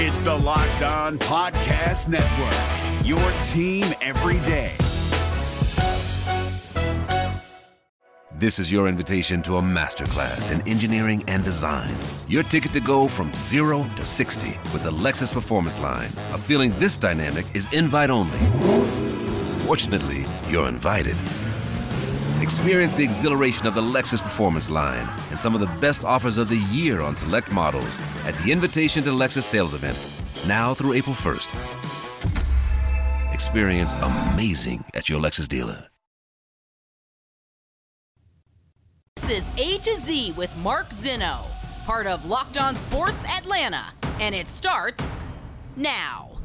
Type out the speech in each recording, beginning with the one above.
It's the Locked On Podcast Network, your team every day. This is your invitation to a masterclass in engineering and design. Your ticket to go from zero to 60 with the Lexus Performance Line. A feeling this dynamic is invite only. Fortunately, you're invited. Experience the exhilaration of the Lexus Performance line and some of the best offers of the year on select models at the Invitation to Lexus sales event, now through April 1st. Experience amazing at your Lexus dealer. This is A to Z with Mark Zinno, part of Locked On Sports Atlanta, and it starts now.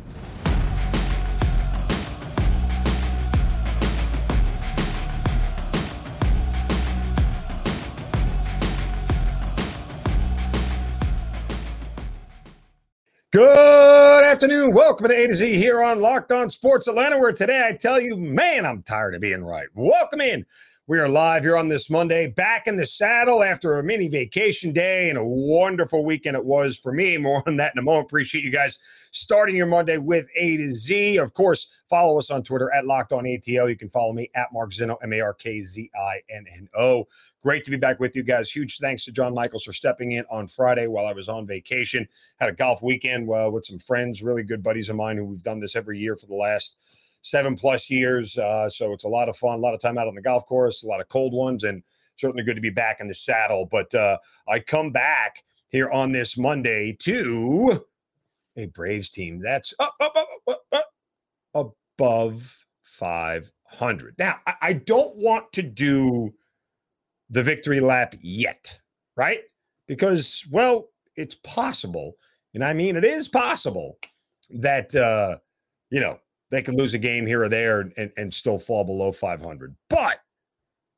Good afternoon. Welcome to A to Z here on Locked On Sports Atlanta, where today I tell you, man, I'm tired of being right. Welcome in. We are live here on this Monday, back in the saddle after a mini vacation day and a wonderful weekend it was for me. More on that in a moment. Appreciate you guys starting your Monday with A to Z. Of course, follow us on Twitter at Locked On ATL. You can follow me at Mark Zinno, M A R K Z I N N O. Great to be back with you guys. Huge thanks to John Michaels for stepping in on Friday while I was on vacation. Had a golf weekend uh, with some friends, really good buddies of mine who we've done this every year for the last seven plus years. Uh, so it's a lot of fun, a lot of time out on the golf course, a lot of cold ones, and certainly good to be back in the saddle. But uh, I come back here on this Monday to a Braves team that's up, up, up, above 500. Now, I, I don't want to do the victory lap yet, right? Because, well, it's possible, and I mean, it is possible that, uh, you know, they can lose a game here or there and, and still fall below 500. But,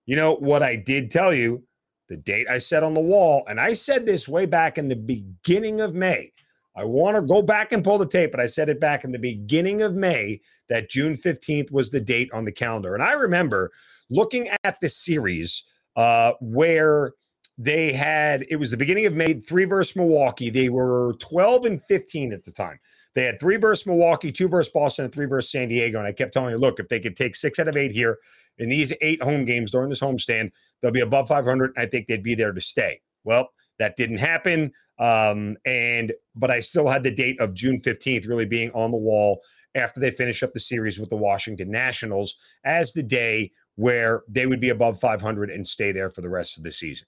you know, what I did tell you, the date I set on the wall, and I said this way back in the beginning of May. I want to go back and pull the tape, but I said it back in the beginning of May that June 15th was the date on the calendar. And I remember looking at the series uh, where they had it was the beginning of May, three versus Milwaukee. They were 12 and 15 at the time. They had three versus Milwaukee, two versus Boston, and three versus San Diego. And I kept telling you, look, if they could take six out of eight here in these eight home games during this homestand, they'll be above 500. I think they'd be there to stay. Well, that didn't happen. Um, and but I still had the date of June 15th really being on the wall after they finish up the series with the Washington Nationals as the day where they would be above 500 and stay there for the rest of the season.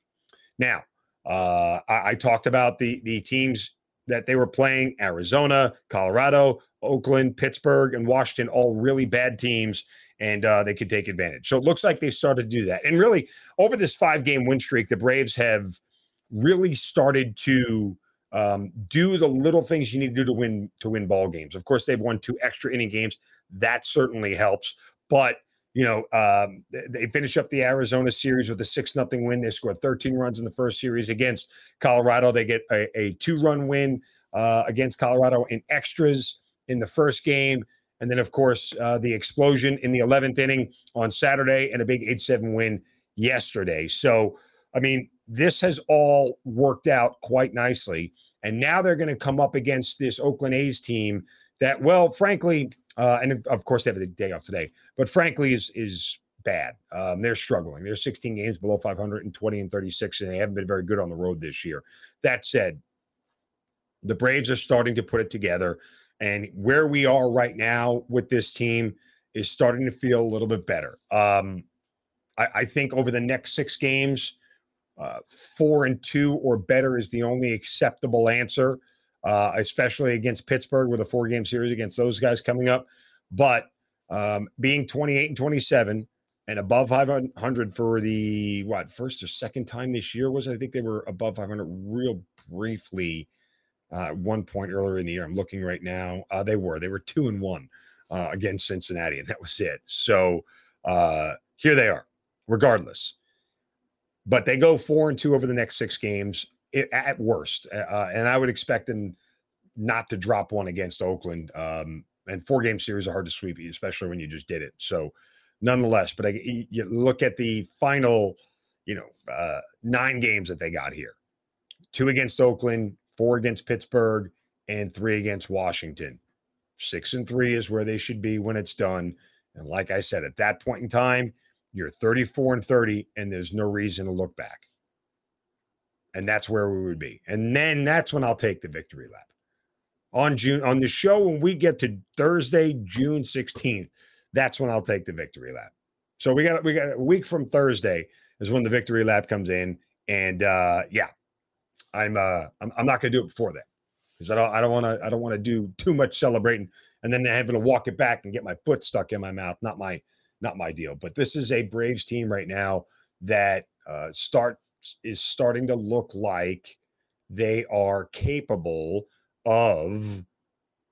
Now, uh, I, I, talked about the the teams that they were playing: Arizona, Colorado, Oakland, Pittsburgh, and Washington, all really bad teams, and uh, they could take advantage. So it looks like they started to do that. And really, over this five game win streak, the Braves have really started to um, do the little things you need to do to win to win ball games. Of course, they've won two extra inning games. That certainly helps, but you know, um, they finish up the Arizona series with a six nothing win. They scored 13 runs in the first series against Colorado. They get a, a two run win uh, against Colorado in extras in the first game. And then, of course, uh, the explosion in the 11th inning on Saturday and a big 8 7 win yesterday. So, I mean, this has all worked out quite nicely. And now they're going to come up against this Oakland A's team that, well, frankly, uh, and of course they have the day off today, but frankly is is bad. Um, they're struggling. They're 16 games below 520 and 36, and they haven't been very good on the road this year. That said, the Braves are starting to put it together, and where we are right now with this team is starting to feel a little bit better. Um, I, I think over the next six games, uh, four and two or better is the only acceptable answer, uh, especially against Pittsburgh with a four game series against those guys coming up. But um, being 28 and 27 and above 500 for the what first or second time this year was? I think they were above 500 real briefly uh, one point earlier in the year. I'm looking right now. Uh, they were they were two and one uh, against Cincinnati, and that was it. So uh, here they are. Regardless, but they go four and two over the next six games at worst, uh, and I would expect them not to drop one against Oakland. Um, and four game series are hard to sweep, especially when you just did it. So, nonetheless, but I, you look at the final, you know, uh, nine games that they got here: two against Oakland, four against Pittsburgh, and three against Washington. Six and three is where they should be when it's done. And like I said, at that point in time, you're 34 and 30, and there's no reason to look back. And that's where we would be. And then that's when I'll take the victory lap. On June, on the show, when we get to Thursday, June 16th, that's when I'll take the victory lap. So we got we got a week from Thursday is when the victory lap comes in. And uh yeah, I'm uh I'm, I'm not gonna do it before that because I don't I don't want to I don't want to do too much celebrating and then having to walk it back and get my foot stuck in my mouth. Not my not my deal. But this is a Braves team right now that uh, start is starting to look like they are capable of,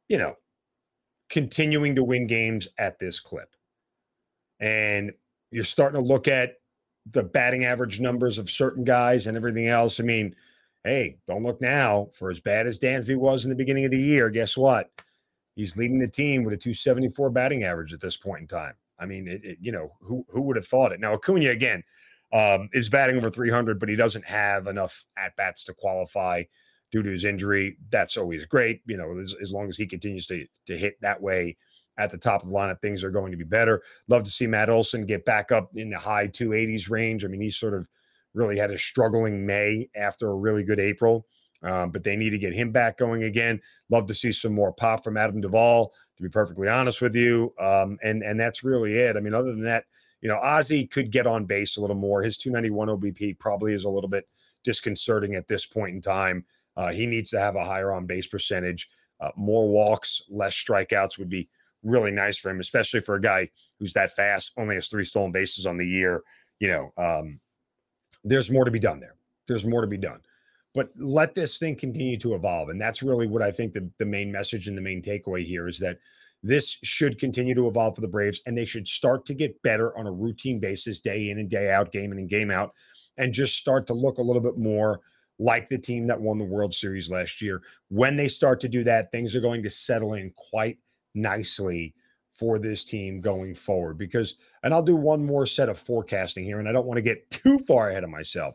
you know, continuing to win games at this clip. And you're starting to look at the batting average numbers of certain guys and everything else. I mean, hey, don't look now. For as bad as Dansby was in the beginning of the year, guess what? He's leading the team with a 274 batting average at this point in time. I mean, it, it, you know, who who would have thought it? Now Acuna again um, is batting over 300, but he doesn't have enough at bats to qualify due to his injury. That's always great, you know, as, as long as he continues to to hit that way at the top of the lineup, things are going to be better. Love to see Matt Olson get back up in the high 280s range. I mean, he sort of really had a struggling May after a really good April. Um, but they need to get him back going again. Love to see some more pop from Adam Duvall, to be perfectly honest with you. Um, and and that's really it. I mean, other than that, you know, Ozzy could get on base a little more. His 291 OBP probably is a little bit disconcerting at this point in time. Uh, he needs to have a higher on base percentage. Uh, more walks, less strikeouts would be really nice for him, especially for a guy who's that fast, only has three stolen bases on the year. You know, um, there's more to be done there. There's more to be done but let this thing continue to evolve. And that's really what I think the, the main message and the main takeaway here is that this should continue to evolve for the Braves and they should start to get better on a routine basis, day in and day out, game in and game out, and just start to look a little bit more like the team that won the World Series last year. When they start to do that, things are going to settle in quite nicely for this team going forward. Because, and I'll do one more set of forecasting here, and I don't want to get too far ahead of myself.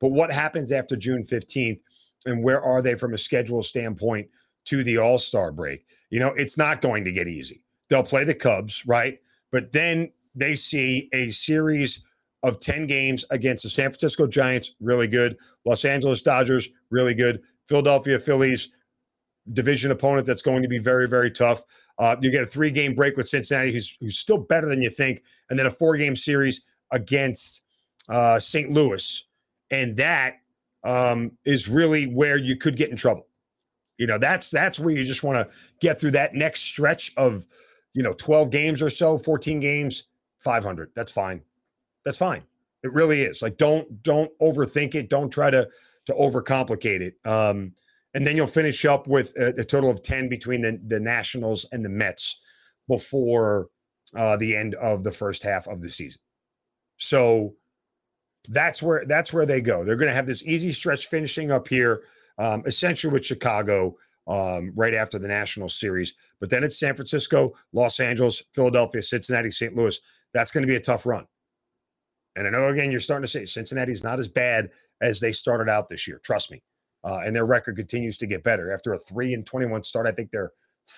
But what happens after June 15th and where are they from a schedule standpoint to the All Star break? You know, it's not going to get easy. They'll play the Cubs, right? But then they see a series of 10 games against the San Francisco Giants, really good. Los Angeles Dodgers, really good. Philadelphia Phillies, division opponent that's going to be very, very tough. Uh, you get a three game break with Cincinnati, who's, who's still better than you think, and then a four game series against uh, St. Louis, and that um, is really where you could get in trouble. You know, that's that's where you just want to get through that next stretch of, you know, 12 games or so, 14 games, 500. That's fine. That's fine. It really is. Like don't don't overthink it. Don't try to to overcomplicate it. Um, and then you'll finish up with a, a, total of 10 between the, the Nationals and the Mets before uh, the end of the first half of the season. So that's where that's where they go. They're going to have this easy stretch finishing up here, um, essentially with Chicago um, right after the National Series. But then it's San Francisco, Los Angeles, Philadelphia, Cincinnati, St. Louis. That's going to be a tough run. And I know again you're starting to say Cincinnati's not as bad as they started out this year. Trust me. Uh, and their record continues to get better. After a three and 21 start, I think they're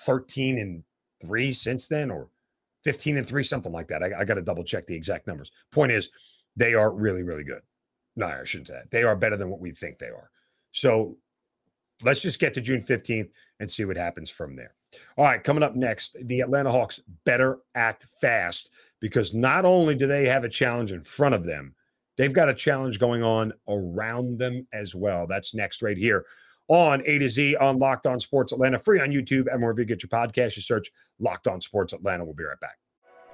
13 and three since then, or 15 and three, something like that. I, I got to double check the exact numbers. Point is, they are really, really good. No, I shouldn't say that. They are better than what we think they are. So let's just get to June 15th and see what happens from there. All right, coming up next, the Atlanta Hawks better act fast because not only do they have a challenge in front of them, they've got a challenge going on around them as well. That's next right here on A to Z on Locked On Sports Atlanta, free on YouTube and wherever you get your podcast. You search Locked On Sports Atlanta. We'll be right back.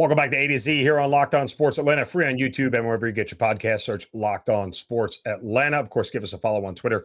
Welcome back to A to Z here on Locked On Sports Atlanta, free on YouTube and wherever you get your podcast. Search Locked On Sports Atlanta. Of course, give us a follow on Twitter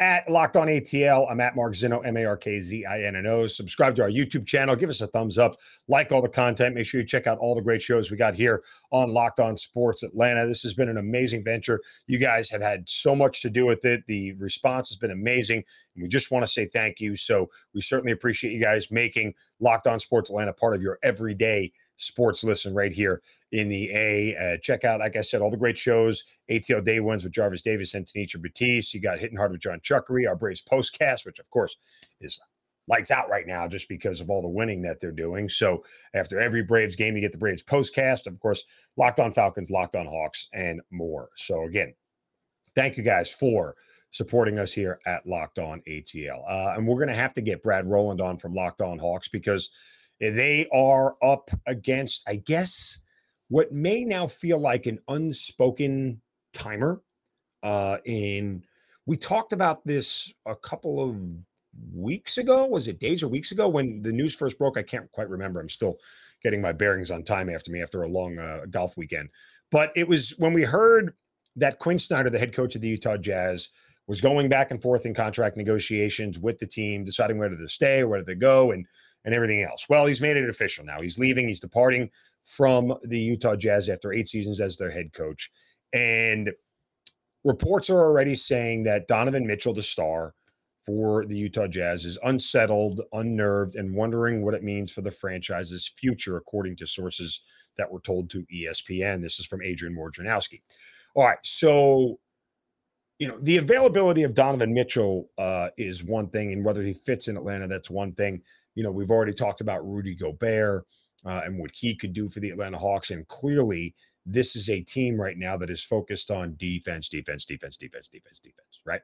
at Locked On ATL. I'm at Mark Zinno, M A R K Z I N N O. Subscribe to our YouTube channel. Give us a thumbs up. Like all the content. Make sure you check out all the great shows we got here on Locked On Sports Atlanta. This has been an amazing venture. You guys have had so much to do with it. The response has been amazing. And we just want to say thank you. So we certainly appreciate you guys making Locked On Sports Atlanta part of your everyday sports listen right here in the A. Uh, check out, like I said, all the great shows. ATL Day Ones with Jarvis Davis and Tanisha Batiste. You got Hitting Hard with John Chuckery, our Braves postcast, which of course is lights out right now just because of all the winning that they're doing. So after every Braves game, you get the Braves postcast. Of course, Locked On Falcons, Locked On Hawks, and more. So again, thank you guys for supporting us here at Locked On ATL. Uh, and we're going to have to get Brad Rowland on from Locked On Hawks because they are up against, I guess, what may now feel like an unspoken timer. Uh, in we talked about this a couple of weeks ago. Was it days or weeks ago when the news first broke? I can't quite remember. I'm still getting my bearings on time after me after a long uh, golf weekend. But it was when we heard that Quin Snyder, the head coach of the Utah Jazz, was going back and forth in contract negotiations with the team, deciding whether to stay or whether to go. And and everything else. Well, he's made it official now. He's leaving. He's departing from the Utah Jazz after eight seasons as their head coach. And reports are already saying that Donovan Mitchell, the star for the Utah Jazz, is unsettled, unnerved, and wondering what it means for the franchise's future, according to sources that were told to ESPN. This is from Adrian Wojnarowski. All right. So, you know, the availability of Donovan Mitchell uh, is one thing, and whether he fits in Atlanta, that's one thing. You know, we've already talked about Rudy Gobert uh, and what he could do for the Atlanta Hawks. And clearly, this is a team right now that is focused on defense, defense, defense, defense, defense, defense, right?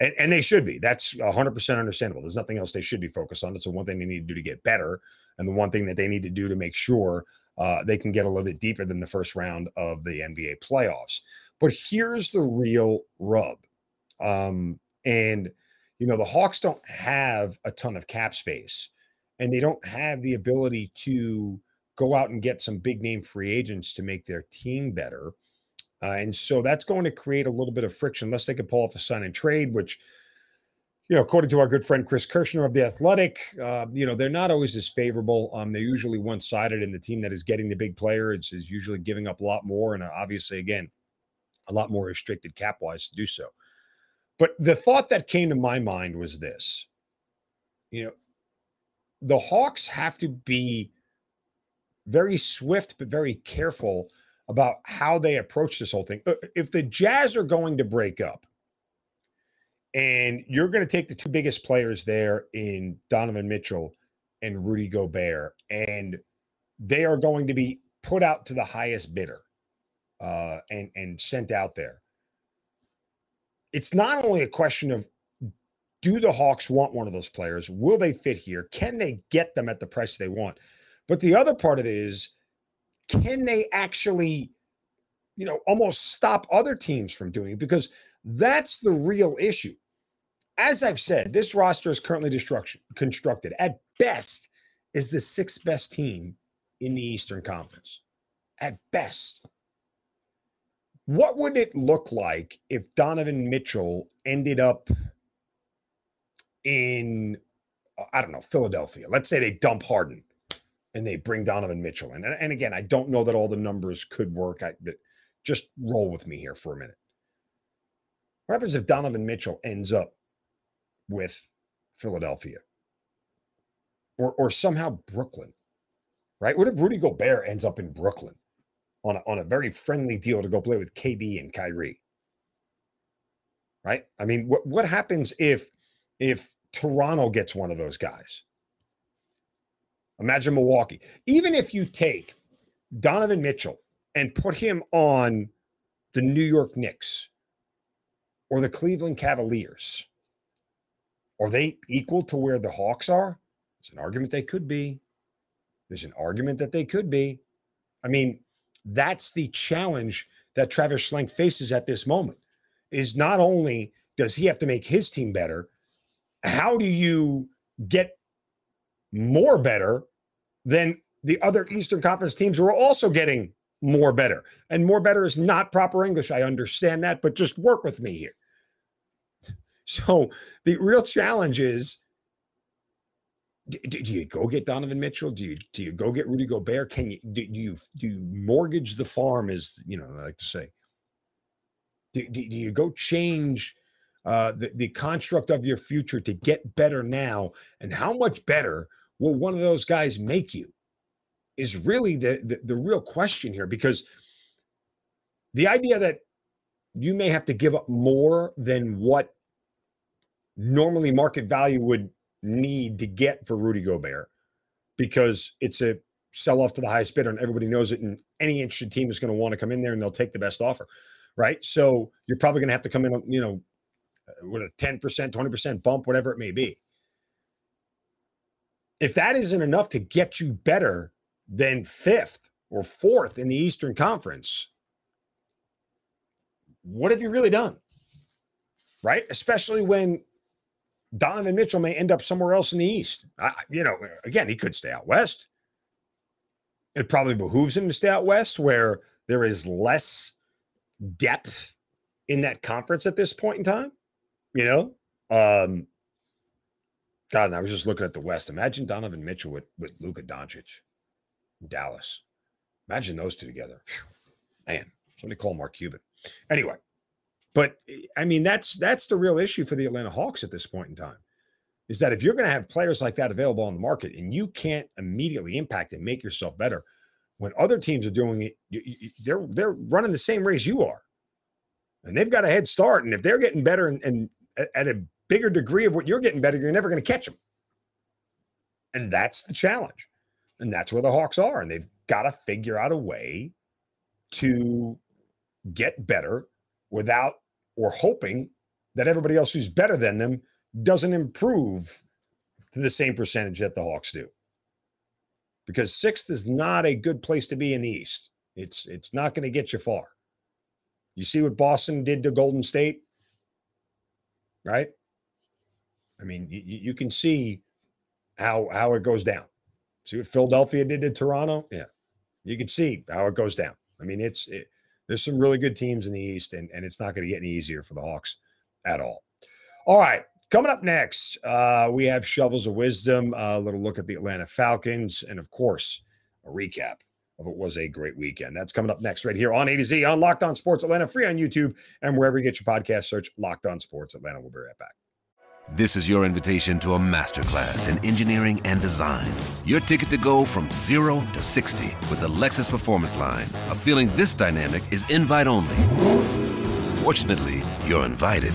And, and they should be. That's 100% understandable. There's nothing else they should be focused on. It's the one thing they need to do to get better. And the one thing that they need to do to make sure uh, they can get a little bit deeper than the first round of the NBA playoffs. But here's the real rub. Um, and, you know, the Hawks don't have a ton of cap space and they don't have the ability to go out and get some big name free agents to make their team better. Uh, and so that's going to create a little bit of friction unless they can pull off a sign and trade, which, you know, according to our good friend Chris Kirschner of The Athletic, uh, you know, they're not always as favorable. Um, they're usually one sided, and the team that is getting the big player is, is usually giving up a lot more. And uh, obviously, again, a lot more restricted cap wise to do so. But the thought that came to my mind was this you know, the Hawks have to be very swift but very careful about how they approach this whole thing. Uh, if the Jazz are going to break up and you're going to take the two biggest players there in Donovan Mitchell and Rudy Gobert, and they are going to be put out to the highest bidder uh, and and sent out there. It's not only a question of do the Hawks want one of those players? Will they fit here? Can they get them at the price they want? But the other part of it is, can they actually, you know, almost stop other teams from doing it? Because that's the real issue. As I've said, this roster is currently destruction constructed at best is the sixth best team in the Eastern Conference. At best. What would it look like if Donovan Mitchell ended up in uh, I don't know Philadelphia. Let's say they dump Harden and they bring Donovan Mitchell in. And, and again, I don't know that all the numbers could work. I, but just roll with me here for a minute. What happens if Donovan Mitchell ends up with Philadelphia or or somehow Brooklyn? Right? What if Rudy Gobert ends up in Brooklyn on a, on a very friendly deal to go play with KD and Kyrie? Right? I mean, what what happens if if Toronto gets one of those guys. Imagine Milwaukee. Even if you take Donovan Mitchell and put him on the New York Knicks or the Cleveland Cavaliers, are they equal to where the Hawks are? There's an argument they could be. There's an argument that they could be. I mean, that's the challenge that Travis Schlenk faces at this moment. Is not only does he have to make his team better, how do you get more better than the other Eastern Conference teams who are also getting more better? And more better is not proper English. I understand that, but just work with me here. So the real challenge is do, do, you go get Donovan Mitchell? Do you do you go get Rudy Gobert? Can you do, you do you mortgage the farm? As you know, I like to say. Do, do, do you go change uh, the the construct of your future to get better now? And how much better will one of those guys make you? Is really the, the, the real question here because the idea that you may have to give up more than what normally market value would need to get for Rudy Gobert because it's a sell off to the highest bidder and everybody knows it. And any interested team is going to want to come in there and they'll take the best offer. Right. So you're probably going to have to come in, you know, with a 10%, 20% bump, whatever it may be. If that isn't enough to get you better than fifth or fourth in the Eastern Conference, what have you really done? Right. Especially when Donovan Mitchell may end up somewhere else in the East. I, you know, again, he could stay out west. It probably behooves him to stay out west where there is less depth in that conference at this point in time. You know, um, God, and I was just looking at the West. Imagine Donovan Mitchell with with Luka Doncic, Dallas. Imagine those two together. Man, somebody call Mark Cuban. Anyway, but I mean, that's that's the real issue for the Atlanta Hawks at this point in time. Is that if you're going to have players like that available on the market and you can't immediately impact and make yourself better, when other teams are doing it, they're they're running the same race you are, and they've got a head start. And if they're getting better and, and at a bigger degree of what you're getting better, you're never going to catch them. And that's the challenge, and that's where the Hawks are, and they've got to figure out a way to get better without or hoping that everybody else who's better than them doesn't improve to the same percentage that the Hawks do. Because sixth is not a good place to be in the East. It's it's not going to get you far. You see what Boston did to Golden State, right? I mean, you, you can see how how it goes down. See what Philadelphia did to Toronto? Yeah, you can see how it goes down. I mean, it's it, there's some really good teams in the East, and, and it's not going to get any easier for the Hawks at all. All right. Coming up next, uh, we have Shovels of Wisdom, a little look at the Atlanta Falcons, and of course, a recap of what was a great weekend. That's coming up next, right here on A to Z on Locked On Sports Atlanta, free on YouTube, and wherever you get your podcast, search Locked On Sports Atlanta. We'll be right back. This is your invitation to a masterclass in engineering and design. Your ticket to go from zero to 60 with the Lexus Performance Line. A feeling this dynamic is invite only. Fortunately, you're invited.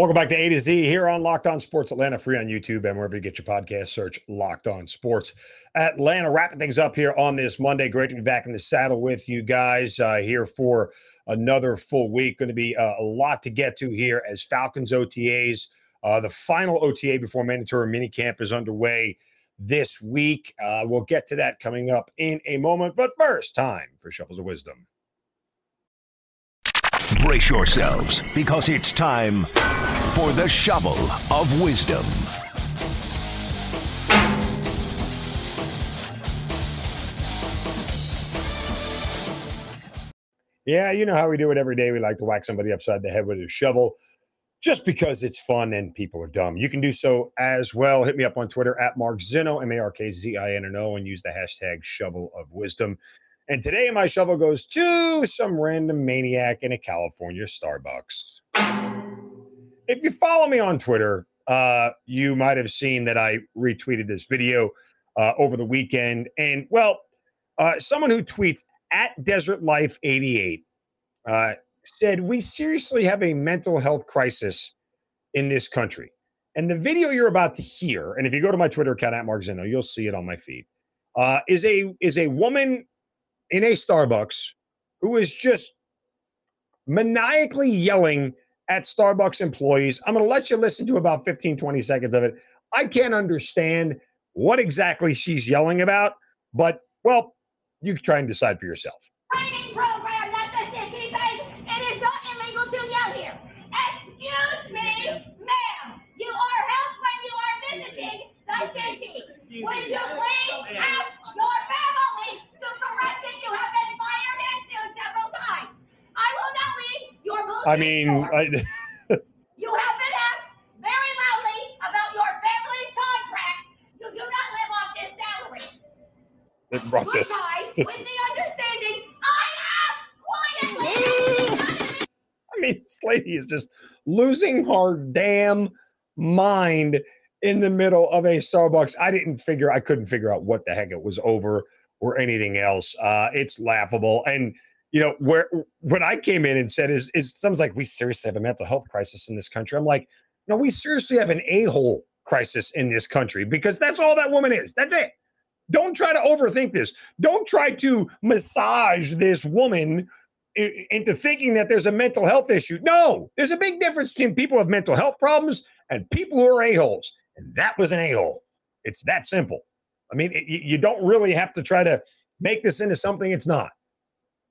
Welcome back to A to Z here on Locked On Sports Atlanta, free on YouTube and wherever you get your podcast. Search Locked On Sports Atlanta. Wrapping things up here on this Monday. Great to be back in the saddle with you guys uh, here for another full week. Going to be uh, a lot to get to here as Falcons OTAs. Uh, the final OTA before mandatory minicamp is underway this week. Uh, we'll get to that coming up in a moment. But first, time for Shovels of Wisdom. Brace yourselves because it's time for the Shovel of Wisdom. Yeah, you know how we do it every day. We like to whack somebody upside the head with a shovel just because it's fun and people are dumb. You can do so as well. Hit me up on Twitter at Mark Zinno, M A R K Z I N N O, and use the hashtag shovel of wisdom. And today my shovel goes to some random maniac in a California Starbucks. If you follow me on Twitter, uh, you might have seen that I retweeted this video uh, over the weekend. And well, uh, someone who tweets at Desert Life 88 uh, said, We seriously have a mental health crisis in this country. And the video you're about to hear, and if you go to my Twitter account at Mark Zinno, you'll see it on my feed, uh, is a is a woman in a Starbucks who is just maniacally yelling at Starbucks employees. I'm going to let you listen to about 15, 20 seconds of it. I can't understand what exactly she's yelling about, but well, you can try and decide for yourself. Training program, not the city base. It is not illegal to yell here. Excuse me, ma'am. You are helped when you are visiting the city. Would you please ask your family to correct? I mean, I, you have been asked very loudly about your family's contracts. You do not live off this salary. Ross says, Goodbye, this- with the understanding I have quietly. I mean, this lady is just losing her damn mind in the middle of a Starbucks. I didn't figure, I couldn't figure out what the heck it was over or anything else. Uh, it's laughable. And, you know, where when I came in and said, is, is someone's like, we seriously have a mental health crisis in this country. I'm like, no, we seriously have an a hole crisis in this country because that's all that woman is. That's it. Don't try to overthink this. Don't try to massage this woman into thinking that there's a mental health issue. No, there's a big difference between people with mental health problems and people who are a-holes. And that was an a-hole. It's that simple. I mean, it- you, you don't really have to try to make this into something it's not.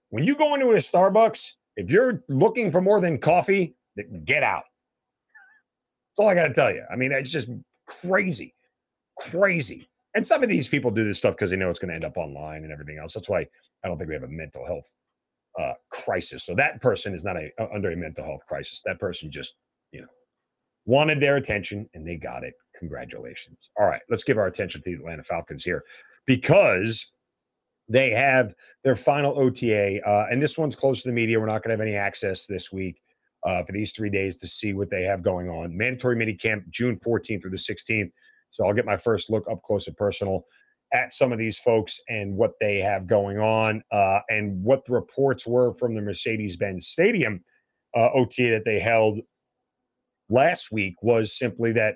When you go into a Starbucks, if you're looking for more than coffee, get out. That's all I got to tell you. I mean, it's just crazy, crazy. And some of these people do this stuff because they know it's going to end up online and everything else. That's why I don't think we have a mental health uh, crisis. So that person is not a, under a mental health crisis. That person just, you know, wanted their attention and they got it. Congratulations. All right, let's give our attention to the Atlanta Falcons here because they have their final OTA, uh, and this one's close to the media. We're not going to have any access this week uh, for these three days to see what they have going on. Mandatory mini camp June 14th through the 16th. So I'll get my first look up close and personal at some of these folks and what they have going on uh, and what the reports were from the Mercedes Benz Stadium uh, OTA that they held last week was simply that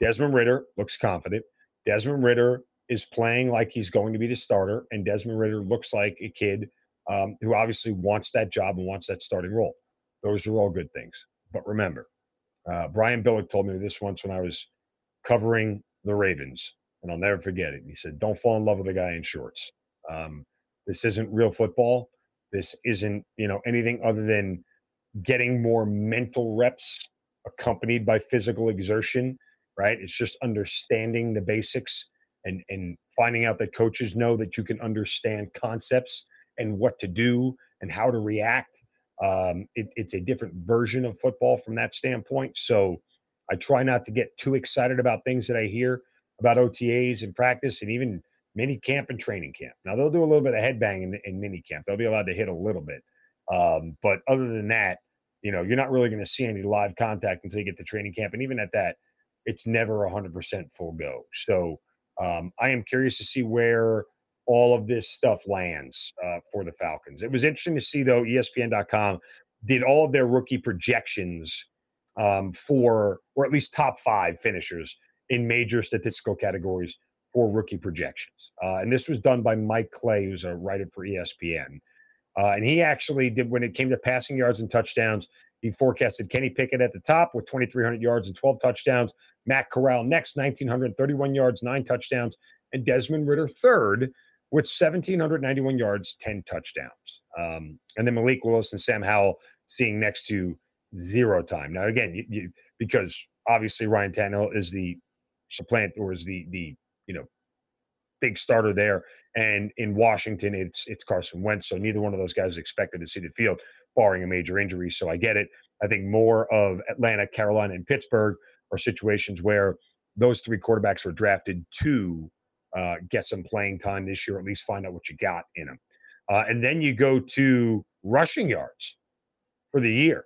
Desmond Ridder looks confident. Desmond Ridder is playing like he's going to be the starter, and Desmond Ridder looks like a kid um, who obviously wants that job and wants that starting role. Those are all good things. But remember, uh, Brian Billick told me this once when I was covering the Ravens, and I'll never forget it. He said, "Don't fall in love with a guy in shorts. Um, this isn't real football. This isn't you know anything other than getting more mental reps accompanied by physical exertion. Right? It's just understanding the basics and and finding out that coaches know that you can understand concepts and what to do and how to react. Um, it, it's a different version of football from that standpoint. So I try not to get too excited about things that I hear about OTAs and practice and even mini camp and training camp. Now they'll do a little bit of headbang in, in mini camp. They'll be allowed to hit a little bit. Um, but other than that, you know, you're not really going to see any live contact until you get to training camp. And even at that, it's never 100% full go. So um, I am curious to see where all of this stuff lands uh, for the Falcons. It was interesting to see, though, ESPN.com did all of their rookie projections um, for, or at least top five finishers in major statistical categories for rookie projections. Uh, and this was done by Mike Clay, who's a writer for ESPN. Uh, and he actually did, when it came to passing yards and touchdowns, he forecasted Kenny Pickett at the top with 2,300 yards and 12 touchdowns. Matt Corral next, 1,931 yards, nine touchdowns. And Desmond Ridder third with 1,791 yards, 10 touchdowns. Um, and then Malik Willis and Sam Howell seeing next to zero time. Now, again, you, you, because obviously Ryan Tannehill is the supplant or is the, the, you know, big starter there. And in Washington, it's it's Carson Wentz. So neither one of those guys is expected to see the field, barring a major injury. So I get it. I think more of Atlanta, Carolina, and Pittsburgh are situations where those three quarterbacks were drafted to uh, get some playing time this year, or at least find out what you got in them. Uh, and then you go to rushing yards for the year.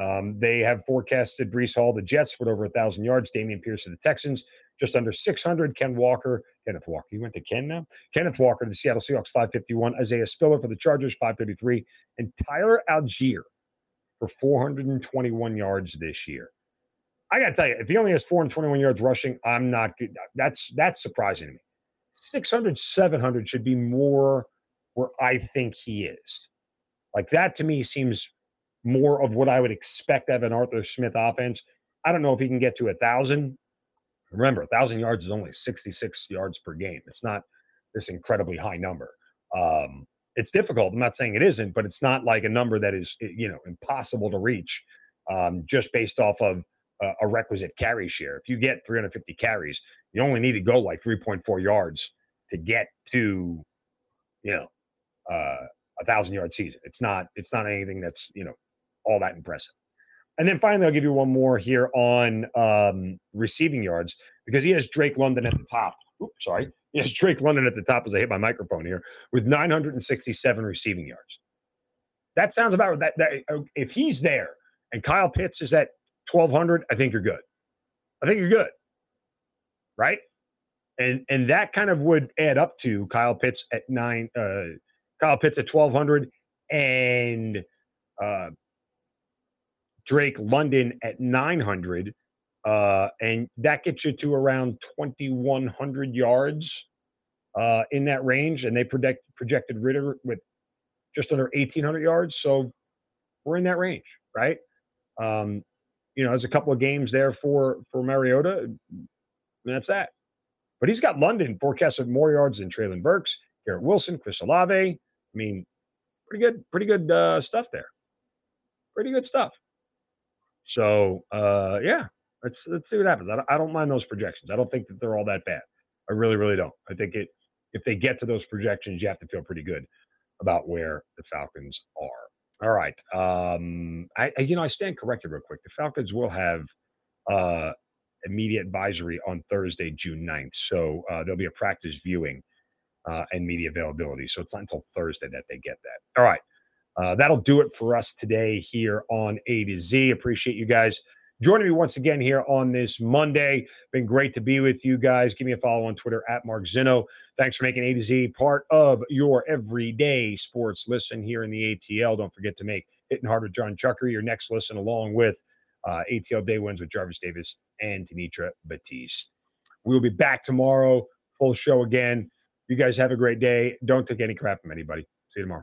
Um, they have forecasted Breece Hall, the Jets, with over a thousand yards. Dameon Pierce of the Texans, just under 600. Ken Walker, Kenneth Walker, you went to Ken now. Kenneth Walker, the Seattle Seahawks, 551. Isaiah Spiller for the Chargers, 533. And Tyler Allgeier for 421 yards this year. I got to tell you, if he only has 421 yards rushing, I'm not good. That's that's surprising to me. 600, 700 should be more where I think he is. Like that to me seems more of what I would expect of an Arthur Smith offense. I don't know if he can get to a thousand. Remember, a thousand yards is only 66 yards per game. It's not this incredibly high number. Um, it's difficult. I'm not saying it isn't, but it's not like a number that is, you know, impossible to reach um, just based off of uh, a requisite carry share. If you get 350 carries, you only need to go like 3.4 yards to get to, you know, uh, a thousand yard season. It's not. It's not anything that's you know all that impressive. And then finally, I'll give you one more here on um, receiving yards because he has Drake London at the top. Oops, sorry. He has Drake London at the top as I hit my microphone here with 967 receiving yards. That sounds about that. that uh, if he's there and Kyle Pitts is at 1200, I think you're good. I think you're good. Right? And and that kind of would add up to Kyle Pitts at nine, uh, Kyle Pitts at 1200 and uh, Drake London at 900. Uh, and that gets you to around 2,100 yards uh, in that range. And they project, projected Ridder with just under 1,800 yards. So we're in that range, right? Um, you know, there's a couple of games there for for Mariota. And that's that. But he's got London forecasted more yards than Treylon Burks, Garrett Wilson, Chris Olave. I mean, pretty good, pretty good uh, stuff there. Pretty good stuff. So uh, yeah, let's let's see what happens. I don't, I don't mind those projections. I don't think that they're all that bad. I really, really don't. I think it if they get to those projections, you have to feel pretty good about where the Falcons are. All right. Um, I, I you know I stand corrected real quick. The Falcons will have uh immediate advisory on Thursday, June 9th. So uh, there'll be a practice viewing uh, and media availability. So it's not until Thursday that they get that. All right. Uh, that'll do it for us today here on A to Z. Appreciate you guys joining me once again here on this Monday. Been great to be with you guys. Give me a follow on Twitter at Mark Zinno. Thanks for making A to Z part of your everyday sports listen here in the ATL. Don't forget to make Hitting Hard with John Chucker your next listen along with uh, ATL Day Ones with Jarvis Davis and Tanitra Batiste. We will be back tomorrow, full show again. You guys have a great day. Don't take any crap from anybody. See you tomorrow.